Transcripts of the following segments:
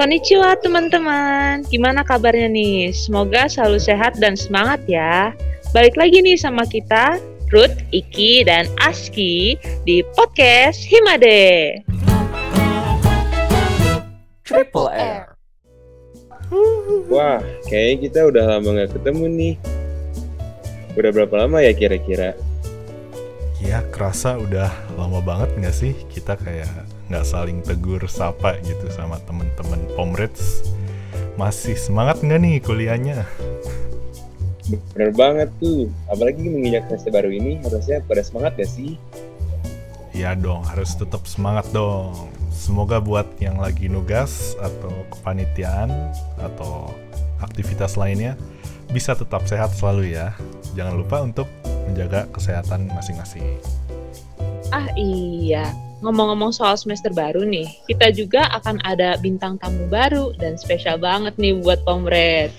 Konnichiwa teman-teman, gimana kabarnya nih? Semoga selalu sehat dan semangat ya. Balik lagi nih sama kita, Ruth, Iki, dan Aski di podcast Himade. Triple R. Wah, kayaknya kita udah lama gak ketemu nih. Udah berapa lama ya kira-kira? Ya kerasa udah lama banget nggak sih kita kayak nggak saling tegur sapa gitu sama temen-temen Pomreds. Masih semangat nggak nih kuliahnya? Bener banget tuh. Apalagi menginjak semester baru ini harusnya pada semangat gak sih? Iya dong, harus tetap semangat dong. Semoga buat yang lagi nugas atau kepanitiaan atau aktivitas lainnya bisa tetap sehat selalu ya. Jangan lupa untuk menjaga kesehatan masing-masing. Ah iya, ngomong-ngomong soal semester baru nih, kita juga akan ada bintang tamu baru dan spesial banget nih buat Pomred.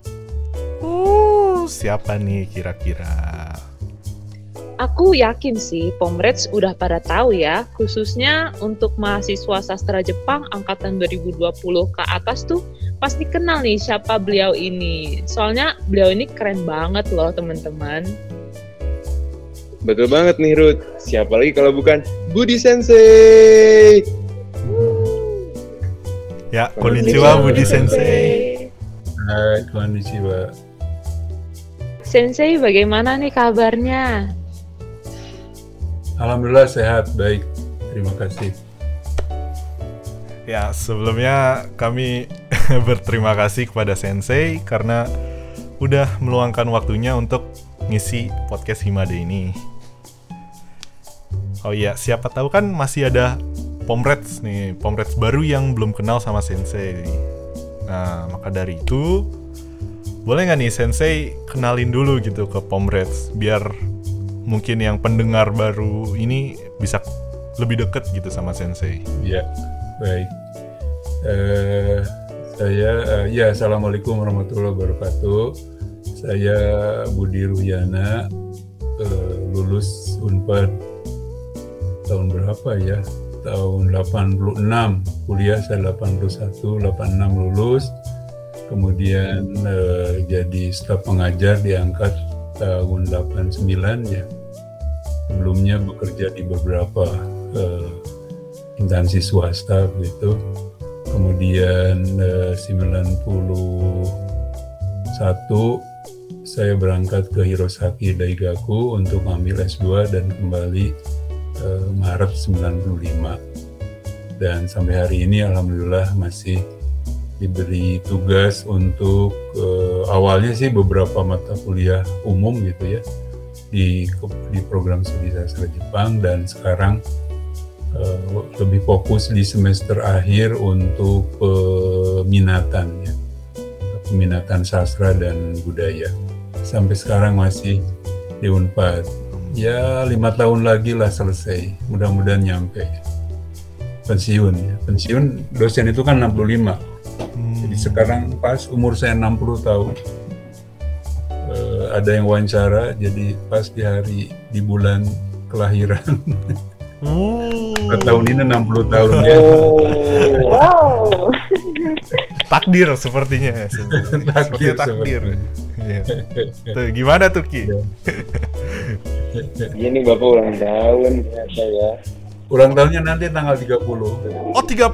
Uh, siapa nih kira-kira? Aku yakin sih Pomreds udah pada tahu ya, khususnya untuk mahasiswa sastra Jepang angkatan 2020 ke atas tuh pasti kenal nih siapa beliau ini. Soalnya beliau ini keren banget loh teman-teman. Betul banget nih Ruth. Siapa lagi kalau bukan Budi Sensei? Ya, konnichiwa Budi Sensei. Hai, konnichiwa. Sensei, bagaimana nih kabarnya? Alhamdulillah sehat, baik. Terima kasih. Ya, sebelumnya kami berterima kasih kepada Sensei karena udah meluangkan waktunya untuk ngisi podcast Himade ini. Oh iya, siapa tahu kan masih ada Pomreds nih, Pomreds baru yang belum kenal sama Sensei. Nah, maka dari itu, boleh nggak nih Sensei kenalin dulu gitu ke Pomreds, biar mungkin yang pendengar baru ini bisa lebih deket gitu sama Sensei. Ya, baik. Eh, saya, eh, ya, Assalamualaikum warahmatullahi wabarakatuh. Saya Budi Ruhyana, eh, lulus UNPAD tahun berapa ya? Tahun 86, kuliah saya 81, 86 lulus. Kemudian eh, jadi staf pengajar diangkat tahun 89 ya. Sebelumnya bekerja di beberapa eh, instansi swasta gitu. Kemudian eh, 91 saya berangkat ke Hirosaki Daigaku untuk ambil S2 dan kembali eh, Maret 95. Dan sampai hari ini alhamdulillah masih diberi tugas untuk eh, awalnya sih beberapa mata kuliah umum gitu ya di di program studi sastra Jepang. Dan sekarang eh, lebih fokus di semester akhir untuk peminatan ya peminatan sastra dan budaya. Sampai sekarang masih di Unpad ya lima tahun lagi lah selesai mudah-mudahan nyampe pensiun ya pensiun dosen itu kan 65 jadi sekarang pas umur saya 60 tahun eh, ada yang wawancara jadi pas di hari di bulan kelahiran Uh, tahun ini 60 tahun ya Wow. takdir sepertinya. Takdir Sepertinya takdir. sepertinya. Iya. Tuh, gimana tuh Ki? Ini Bapak ulang tahun ternyata ya. ulang tahunnya nanti tanggal 30 Oh 30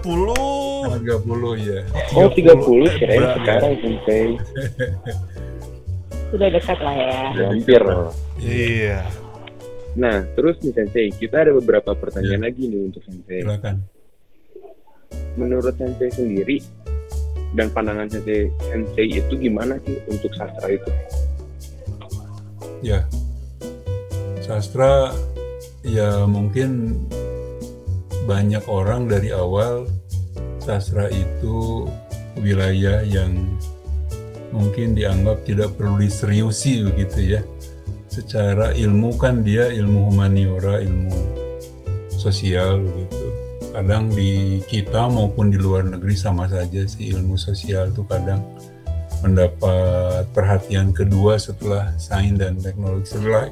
tanggal 30 ya Oh 30 kirain Berat. sekarang Sensei. Sudah dekat lah ya. Hampir. Iya. Nah, terus nih Sensei, kita ada beberapa pertanyaan lagi nih untuk Sensei. silakan Menurut Sensei sendiri dan pandangan Sensei, Sensei itu gimana sih untuk sastra itu? ya sastra ya mungkin banyak orang dari awal sastra itu wilayah yang mungkin dianggap tidak perlu diseriusi begitu ya. Secara ilmu kan dia ilmu humaniora ilmu sosial begitu. Kadang di kita maupun di luar negeri sama saja sih ilmu sosial itu kadang mendapat perhatian kedua setelah sains dan teknologi. Setelah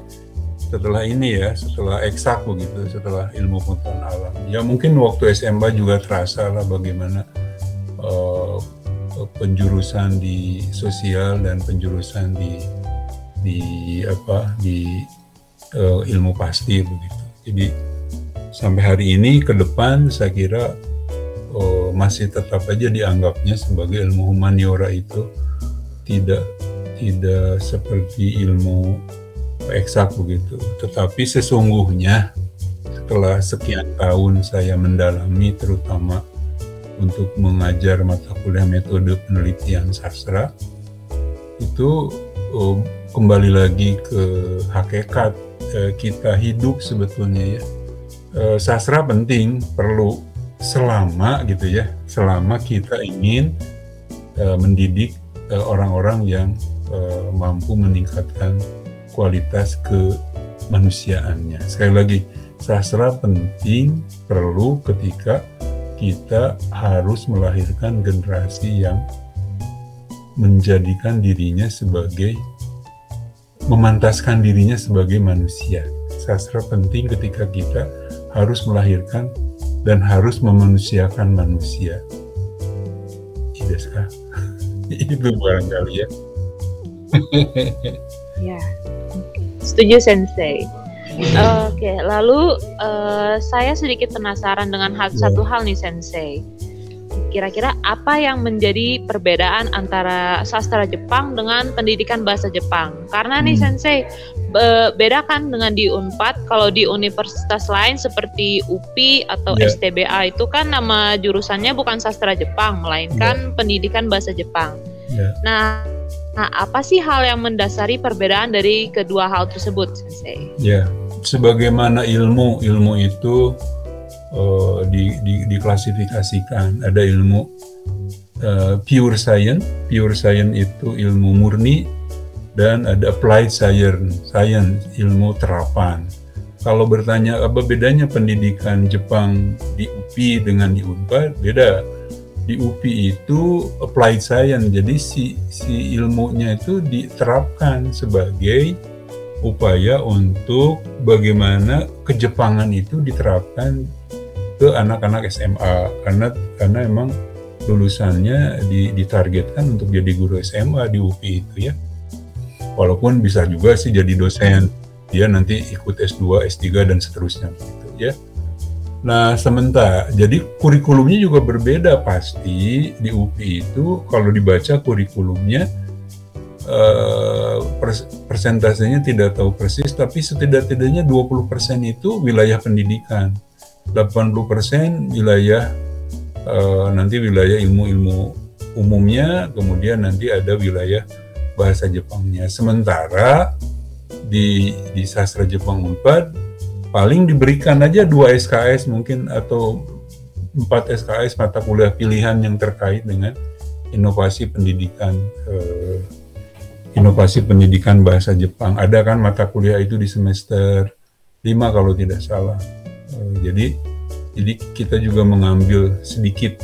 setelah ini ya setelah eksak begitu setelah ilmu pengetahuan alam ya mungkin waktu SMA juga terasa lah bagaimana eh, penjurusan di sosial dan penjurusan di di apa di uh, ilmu pasti begitu. Jadi sampai hari ini ke depan saya kira uh, masih tetap aja dianggapnya sebagai ilmu humaniora itu tidak tidak seperti ilmu eksak begitu. Tetapi sesungguhnya setelah sekian tahun saya mendalami terutama untuk mengajar mata kuliah metode penelitian sastra itu oh, kembali lagi ke hakikat eh, kita hidup sebetulnya ya eh, sastra penting perlu selama gitu ya selama kita ingin eh, mendidik eh, orang-orang yang eh, mampu meningkatkan kualitas kemanusiaannya sekali lagi sastra penting perlu ketika kita harus melahirkan generasi yang menjadikan dirinya sebagai memantaskan dirinya sebagai manusia. Sastra penting ketika kita harus melahirkan dan harus memanusiakan manusia. Tidak. Itu barangkali ya. ya, setuju Sensei. Oke, lalu uh, saya sedikit penasaran dengan hal, yeah. satu hal nih Sensei. Kira-kira apa yang menjadi perbedaan antara sastra Jepang dengan pendidikan bahasa Jepang? Karena nih hmm. Sensei, be beda kan dengan di Unpad. Kalau di universitas lain seperti UPI atau yeah. STBA itu kan nama jurusannya bukan sastra Jepang, melainkan yeah. pendidikan bahasa Jepang. Yeah. Nah, Nah, apa sih hal yang mendasari perbedaan dari kedua hal tersebut, Sensei? Ya, sebagaimana ilmu, ilmu itu uh, di, di, diklasifikasikan. Ada ilmu uh, pure science, pure science itu ilmu murni, dan ada applied science, science ilmu terapan. Kalau bertanya apa bedanya pendidikan Jepang di UPI dengan di Unpad, beda di UPI itu applied science. Jadi si si ilmunya itu diterapkan sebagai upaya untuk bagaimana kejepangan itu diterapkan ke anak-anak SMA karena karena emang lulusannya ditargetkan untuk jadi guru SMA di UPI itu ya. Walaupun bisa juga sih jadi dosen. Dia nanti ikut S2 S3 dan seterusnya gitu ya Nah, sementara jadi kurikulumnya juga berbeda pasti di UPI itu kalau dibaca kurikulumnya eh, persentasenya tidak tahu persis tapi setidak-tidaknya 20% itu wilayah pendidikan. 80% wilayah eh, nanti wilayah ilmu-ilmu umumnya, kemudian nanti ada wilayah bahasa Jepangnya. Sementara di di sastra Jepang Unpad paling diberikan aja dua SKS mungkin atau empat SKS mata kuliah pilihan yang terkait dengan inovasi pendidikan eh, inovasi pendidikan bahasa Jepang. Ada kan mata kuliah itu di semester 5 kalau tidak salah. Eh, jadi jadi kita juga mengambil sedikit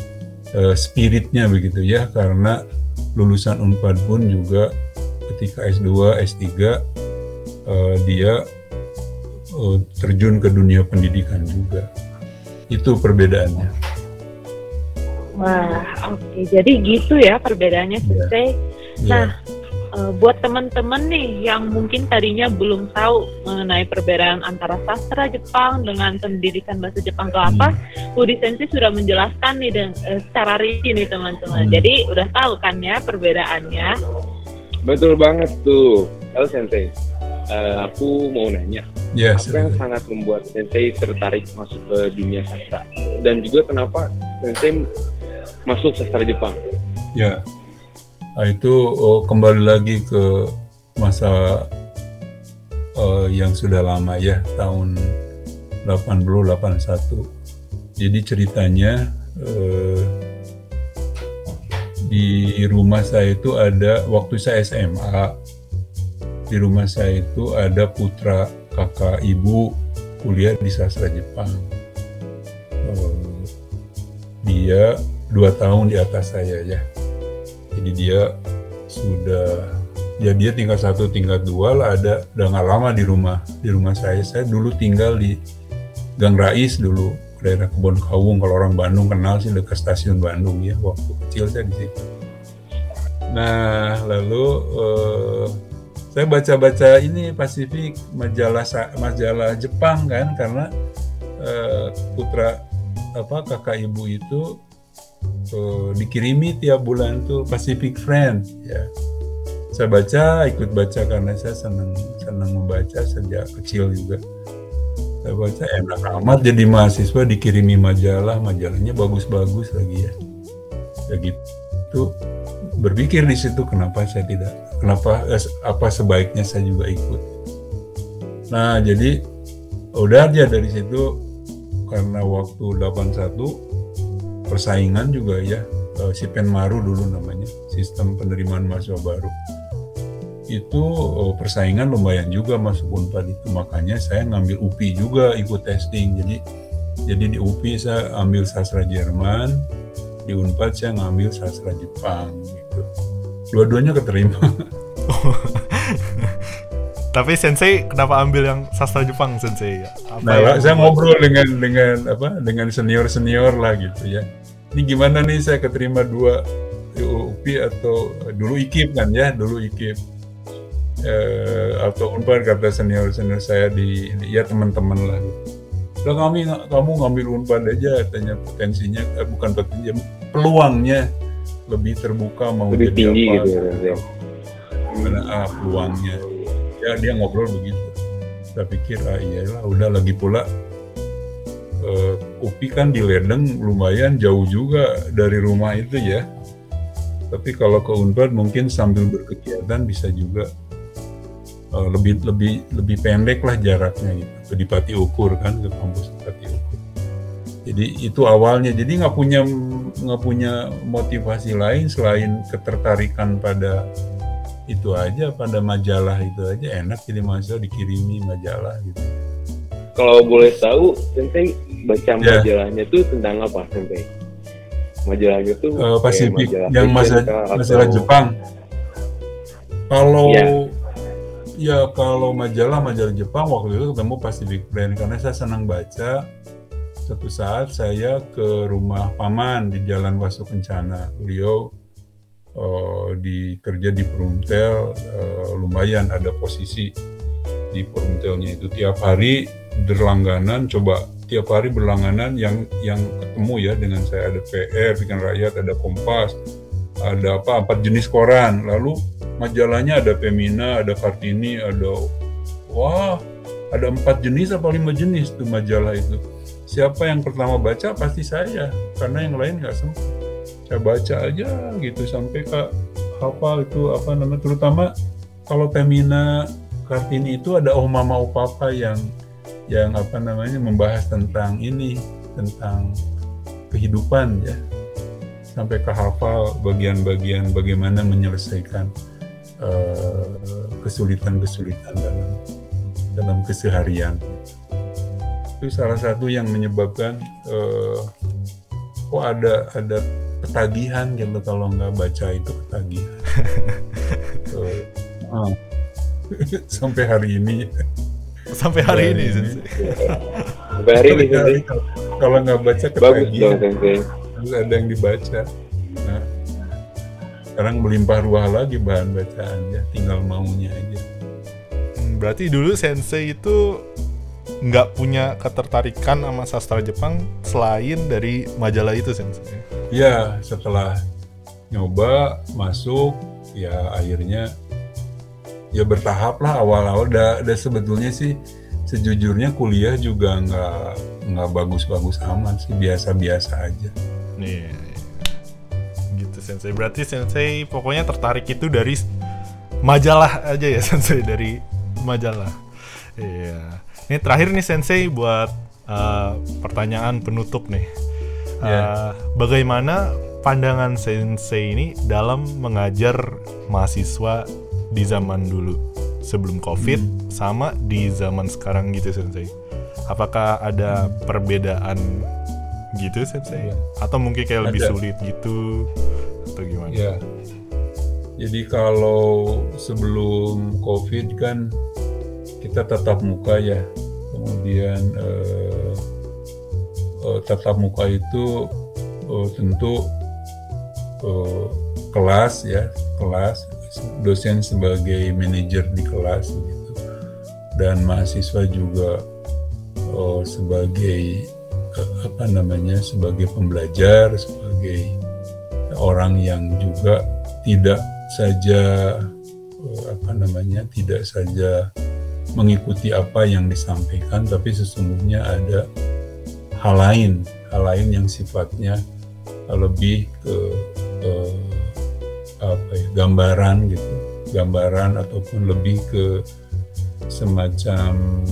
eh, spiritnya begitu ya karena lulusan Unpad pun juga ketika S2, S3 eh, dia terjun ke dunia pendidikan juga. Itu perbedaannya. Wah, oke. Okay. Jadi gitu ya perbedaannya, yeah. Iya. Nah, yeah. buat teman-teman nih yang mungkin tadinya belum tahu mengenai perbedaan antara sastra Jepang dengan pendidikan bahasa Jepang itu apa, hmm. Budi Sensei sudah menjelaskan nih dengan uh, secara rinci nih teman-teman. Hmm. Jadi udah tahu kan ya perbedaannya. Betul banget tuh, Halo Sensei. Uh, aku mau nanya, Yes, apa yang sangat membuat Sensei tertarik masuk ke dunia sastra dan juga kenapa Sensei masuk sastra Jepang? Ya, nah, itu oh, kembali lagi ke masa uh, yang sudah lama ya tahun 80-81. Jadi ceritanya uh, di rumah saya itu ada waktu saya SMA di rumah saya itu ada putra kakak ibu kuliah di sastra Jepang. Uh, dia dua tahun di atas saya ya. Jadi dia sudah ya dia tingkat satu tingkat dua lah ada udah nggak lama di rumah di rumah saya. Saya dulu tinggal di Gang Rais dulu daerah Kebon Kawung kalau orang Bandung kenal sih dekat stasiun Bandung ya waktu kecil saya di situ. Nah, lalu eh, saya baca-baca ini Pasifik majalah majalah Jepang kan karena eh, putra apa kakak ibu itu eh, dikirimi tiap bulan tuh Pacific Friend ya. Saya baca, ikut baca karena saya senang senang membaca sejak kecil juga. Saya baca enak amat jadi mahasiswa dikirimi majalah, majalahnya bagus-bagus lagi ya. Ya gitu berpikir di situ kenapa saya tidak kenapa eh, apa sebaiknya saya juga ikut. Nah jadi udah aja dari situ karena waktu 81 persaingan juga ya eh, si Penmaru dulu namanya sistem penerimaan mahasiswa baru. Itu oh, persaingan lumayan juga masuk Unpad itu makanya saya ngambil UPI juga ikut testing. Jadi jadi di UPI saya ambil sastra Jerman di Unpad saya ngambil sastra Jepang gitu dua-duanya keterima. Tapi Sensei kenapa ambil yang sastra Jepang Sensei? Apa nah yang saya ngobrol dengan dengan apa dengan senior senior lah gitu ya. Ini gimana nih saya keterima dua UPI atau dulu IKIP kan ya dulu IKIP eh, atau Unpad kata senior senior saya di, di- ya teman-teman lah. Udah kami kamu ngambil Unpad aja katanya potensinya eh, bukan potensinya peluangnya lebih terbuka mau lebih jadi tinggi apa, gitu ya gimana ah, peluangnya. Ya dia ngobrol begitu. Saya pikir ah iyalah udah lagi pula eh, UPI kan di Ledeng lumayan jauh juga dari rumah itu ya. Tapi kalau ke Unpad mungkin sambil berkegiatan bisa juga eh, lebih lebih lebih pendek lah jaraknya gitu. Ke di Pati Ukur kan ke kampus di Pati Ukur jadi itu awalnya jadi nggak punya nggak punya motivasi lain selain ketertarikan pada itu aja pada majalah itu aja enak jadi mahasiswa dikirimi majalah gitu Kalau boleh tahu, Sensei baca Ya. majalahnya tuh tentang apa, Sensei? Majalahnya tuh kayak Pasifik majalah yang fashion masalah atau- Jepang kalau Ya. ya kalau majalah majalah Jepang waktu itu ketemu Pacific Brand karena saya senang baca satu saat saya ke rumah paman di Jalan Wasu Kencana. Beliau eh, di kerja di Perumtel eh, lumayan ada posisi di Perumtelnya itu. Tiap hari berlangganan coba tiap hari berlangganan yang yang ketemu ya dengan saya. Ada PR, Pikiran Rakyat, ada Kompas, ada apa empat jenis koran, lalu majalahnya ada Femina, ada Kartini, ada wah ada empat jenis apa lima jenis tuh majalah itu. Siapa yang pertama baca pasti saya, karena yang lain nggak sempat. Saya baca aja gitu sampai ke hafal itu apa namanya, terutama kalau Femina Kartini itu ada Oh Mama Oh Papa yang yang apa namanya membahas tentang ini tentang kehidupan ya. Sampai ke hafal bagian-bagian bagaimana menyelesaikan eh, kesulitan-kesulitan dalam dalam keseharian itu salah satu yang menyebabkan eh, kok ada ada ketagihan gitu kalau nggak baca itu ketagihan Eh, ah. sampai hari ini sampai hari ini. Sampai hari ini. Kalau- kalau nggak baca Bagus dong, ketagihan Sensei. harus ada yang dibaca nah, sekarang melimpah ruah lagi bahan bacaannya tinggal maunya aja Hmm, Berarti dulu Sensei itu nggak punya ketertarikan sama sastra Jepang selain dari majalah itu Sensei. ya setelah nyoba masuk ya akhirnya ya bertahap lah awal-awal da, da sebetulnya sih sejujurnya kuliah juga nggak nggak bagus-bagus amat sih biasa-biasa aja Nih, gitu Sensei. Berarti Sensei pokoknya tertarik itu dari majalah aja ya Sensei dari majalah. Iya. Ini terakhir nih Sensei buat uh, pertanyaan penutup nih. Uh. Bagaimana pandangan Sensei ini dalam mengajar mahasiswa di zaman dulu sebelum COVID sama di zaman sekarang gitu Sensei? Apakah ada perbedaan gitu Sensei? Atau mungkin kayak lebih Ada. sulit gitu atau gimana? Ya. Jadi kalau sebelum COVID kan kita tatap muka ya. Kemudian eh, eh, tatap muka itu eh, tentu eh, kelas ya kelas dosen sebagai manajer di kelas gitu dan mahasiswa juga oh, sebagai eh, apa namanya sebagai pembelajar sebagai orang yang juga tidak saja eh, apa namanya tidak saja mengikuti apa yang disampaikan tapi sesungguhnya ada hal lain hal lain yang sifatnya lebih ke, ke apa ya gambaran gitu gambaran ataupun lebih ke semacam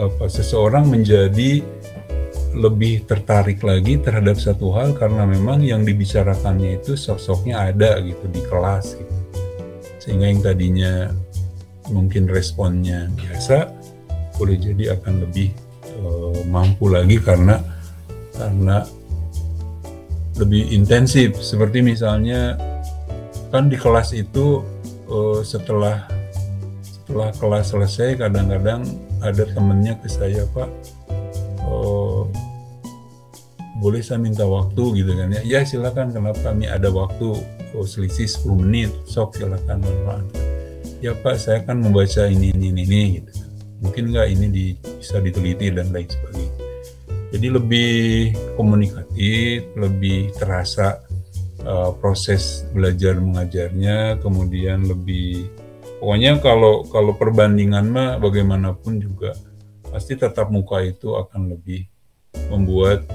apa seseorang menjadi lebih tertarik lagi terhadap satu hal karena memang yang dibicarakannya itu sosoknya ada gitu di kelas gitu. Sehingga yang tadinya mungkin responnya biasa boleh jadi akan lebih uh, mampu lagi karena karena lebih intensif. Seperti misalnya kan di kelas itu uh, setelah setelah kelas selesai kadang-kadang ada temennya ke saya pak uh, boleh saya minta waktu? Gitu kan ya. Ya silakan. Kenapa? Kami ada waktu oh, selisih 10 menit. Sok silakan manfaatkan ya pak saya kan membaca ini ini ini, ini gitu. Mungkin nggak ini di, bisa diteliti dan lain sebagainya. Jadi lebih komunikatif, lebih terasa uh, proses belajar mengajarnya, kemudian lebih pokoknya kalau kalau perbandingan mah bagaimanapun juga pasti tetap muka itu akan lebih membuat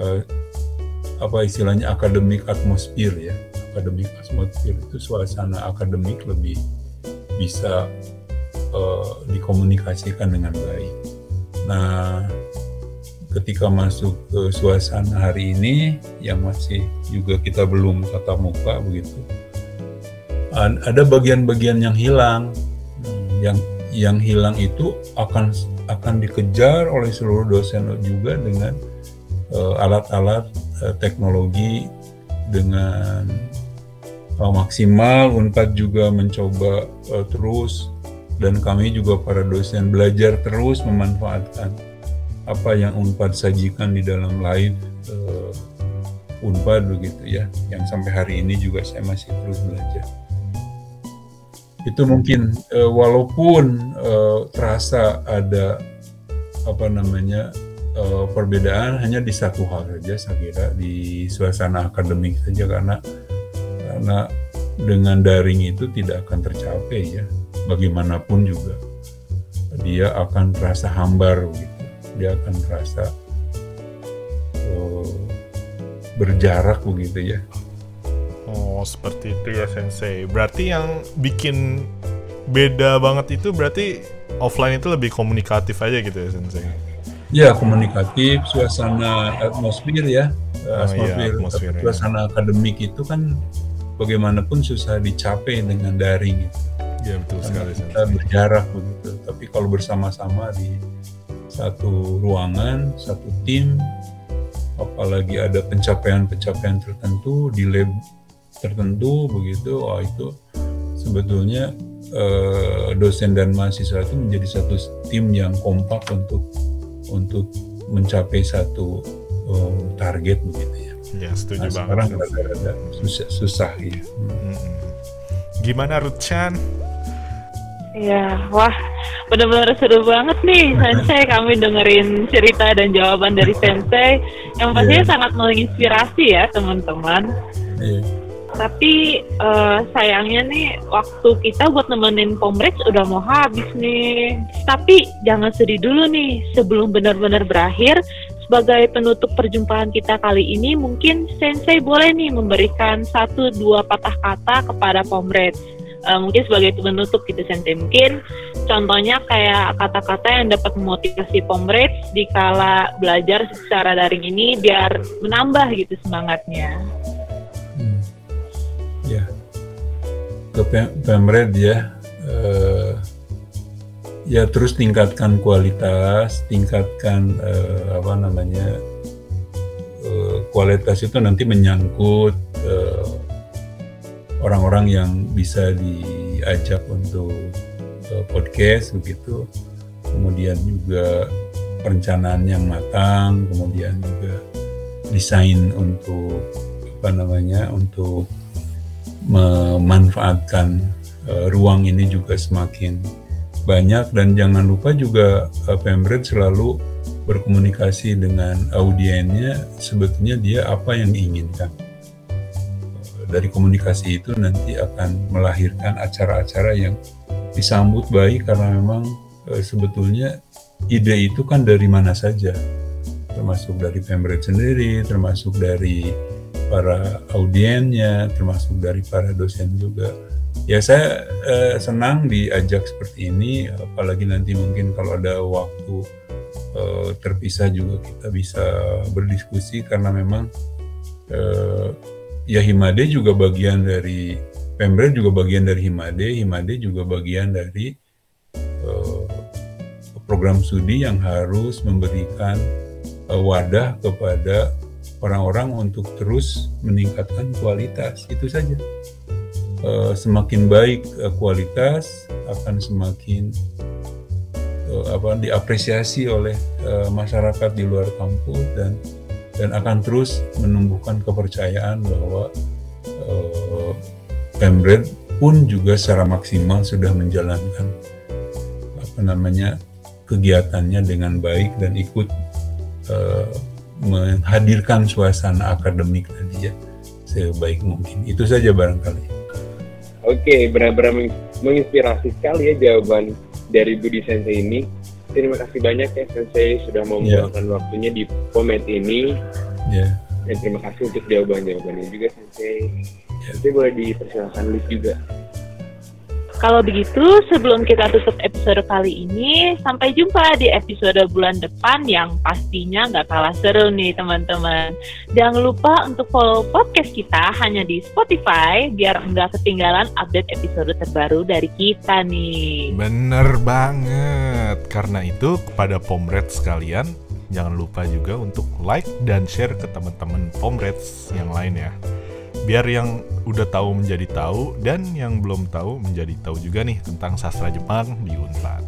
uh, apa istilahnya akademik atmosfer ya akademik atmosfer itu suasana akademik lebih bisa uh, dikomunikasikan dengan baik. Nah ketika masuk ke suasana hari ini yang masih juga kita belum tatap muka begitu ada bagian-bagian yang hilang yang yang hilang itu akan akan dikejar oleh seluruh dosen juga dengan uh, alat-alat uh, teknologi dengan uh, maksimal Unpad juga mencoba uh, terus dan kami juga para dosen belajar terus memanfaatkan apa yang Unpad sajikan di dalam live uh, Unpad begitu ya, yang sampai hari ini juga saya masih terus belajar. Itu mungkin uh, walaupun uh, terasa ada apa namanya perbedaan hanya di satu hal saja saya kira di suasana akademik saja karena karena dengan daring itu tidak akan tercapai ya bagaimanapun juga dia akan terasa hambar gitu dia akan merasa uh, berjarak begitu ya. Oh, seperti itu ya Sensei. Berarti yang bikin beda banget itu berarti offline itu lebih komunikatif aja gitu ya Sensei. Ya, komunikatif, suasana atmosfer ya. Oh, atmosfer, iya, atmosfer suasana ya. akademik itu kan bagaimanapun susah dicapai dengan daring gitu. Ya betul sekali. Kita berjarak begitu. Tapi kalau bersama-sama di satu ruangan, satu tim, apalagi ada pencapaian-pencapaian tertentu di lab tertentu begitu, oh itu sebetulnya eh, dosen dan mahasiswa itu menjadi satu tim yang kompak untuk untuk mencapai satu eh, target begitu ya. Setuju nah, banget. Sekarang ada susah, susah ya. Hmm. Gimana Ruth Chan? Ya, wah benar-benar seru banget nih Sensei kami dengerin cerita dan jawaban dari Sensei yang pastinya yeah. sangat menginspirasi ya teman-teman. Yeah. Tapi uh, sayangnya nih waktu kita buat nemenin Pomrex udah mau habis nih. Tapi jangan sedih dulu nih sebelum benar-benar berakhir. Sebagai penutup perjumpaan kita kali ini mungkin Sensei boleh nih memberikan satu dua patah kata kepada Pomrex uh, mungkin sebagai penutup gitu Sensei. Mungkin contohnya kayak kata-kata yang dapat memotivasi pomret di kala belajar secara daring ini biar menambah gitu semangatnya. Hmm. ya. Ke pemret ya ya terus tingkatkan kualitas tingkatkan uh, apa namanya uh, kualitas itu nanti menyangkut uh, orang-orang yang bisa diajak untuk uh, podcast begitu. Kemudian juga perencanaan yang matang kemudian juga desain untuk apa namanya untuk memanfaatkan uh, ruang ini juga semakin banyak dan jangan lupa juga uh, Pemret selalu berkomunikasi dengan audiennya sebetulnya dia apa yang diinginkan. Dari komunikasi itu nanti akan melahirkan acara-acara yang disambut baik karena memang e, sebetulnya ide itu kan dari mana saja. Termasuk dari Pemret sendiri termasuk dari para audiennya termasuk dari para dosen juga ya saya e, senang diajak seperti ini apalagi nanti mungkin kalau ada waktu e, terpisah juga kita bisa berdiskusi karena memang e, ya Himade juga bagian dari Pemret juga bagian dari Himade, Himade juga bagian dari uh, program studi yang harus memberikan uh, wadah kepada orang-orang untuk terus meningkatkan kualitas itu saja. Uh, semakin baik uh, kualitas akan semakin uh, apa diapresiasi oleh masyarakat di luar kampus dan dan akan terus menumbuhkan kepercayaan bahwa uh, pun juga secara maksimal sudah menjalankan apa namanya kegiatannya dengan baik dan ikut menghadirkan suasana akademik tadi ya sebaik mungkin itu saja barangkali. Oke, benar-benar menginspirasi sekali ya jawaban dari Budi Sensei ini terima kasih banyak ya Sensei sudah mau yeah. meluangkan waktunya di Pomet ini. Yeah. Dan terima kasih untuk jawaban-jawabannya juga Sensei. Yeah. Sensei boleh dipersilakan lift juga. Kalau begitu, sebelum kita tutup episode kali ini, sampai jumpa di episode bulan depan yang pastinya nggak kalah seru nih teman-teman. Jangan lupa untuk follow podcast kita hanya di Spotify biar nggak ketinggalan update episode terbaru dari kita nih. Bener banget. Karena itu kepada Pomreds sekalian, jangan lupa juga untuk like dan share ke teman-teman Pomreds yang lain ya biar yang udah tahu menjadi tahu dan yang belum tahu menjadi tahu juga nih tentang sastra Jepang di Unpad.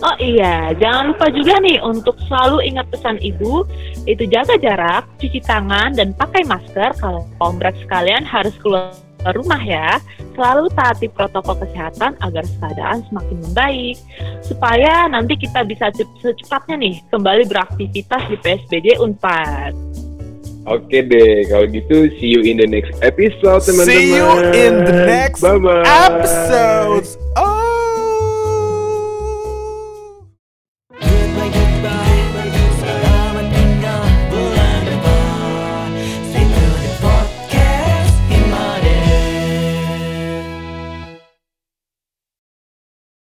Oh iya, jangan lupa juga nih untuk selalu ingat pesan ibu, itu jaga jarak, cuci tangan, dan pakai masker kalau kompleks sekalian harus keluar rumah ya. Selalu taati protokol kesehatan agar keadaan semakin membaik. Supaya nanti kita bisa secepatnya nih kembali beraktivitas di PSBD Unpad. Oke deh, kalau gitu see you in the next episode teman-teman. See you in the next Bye -bye. episode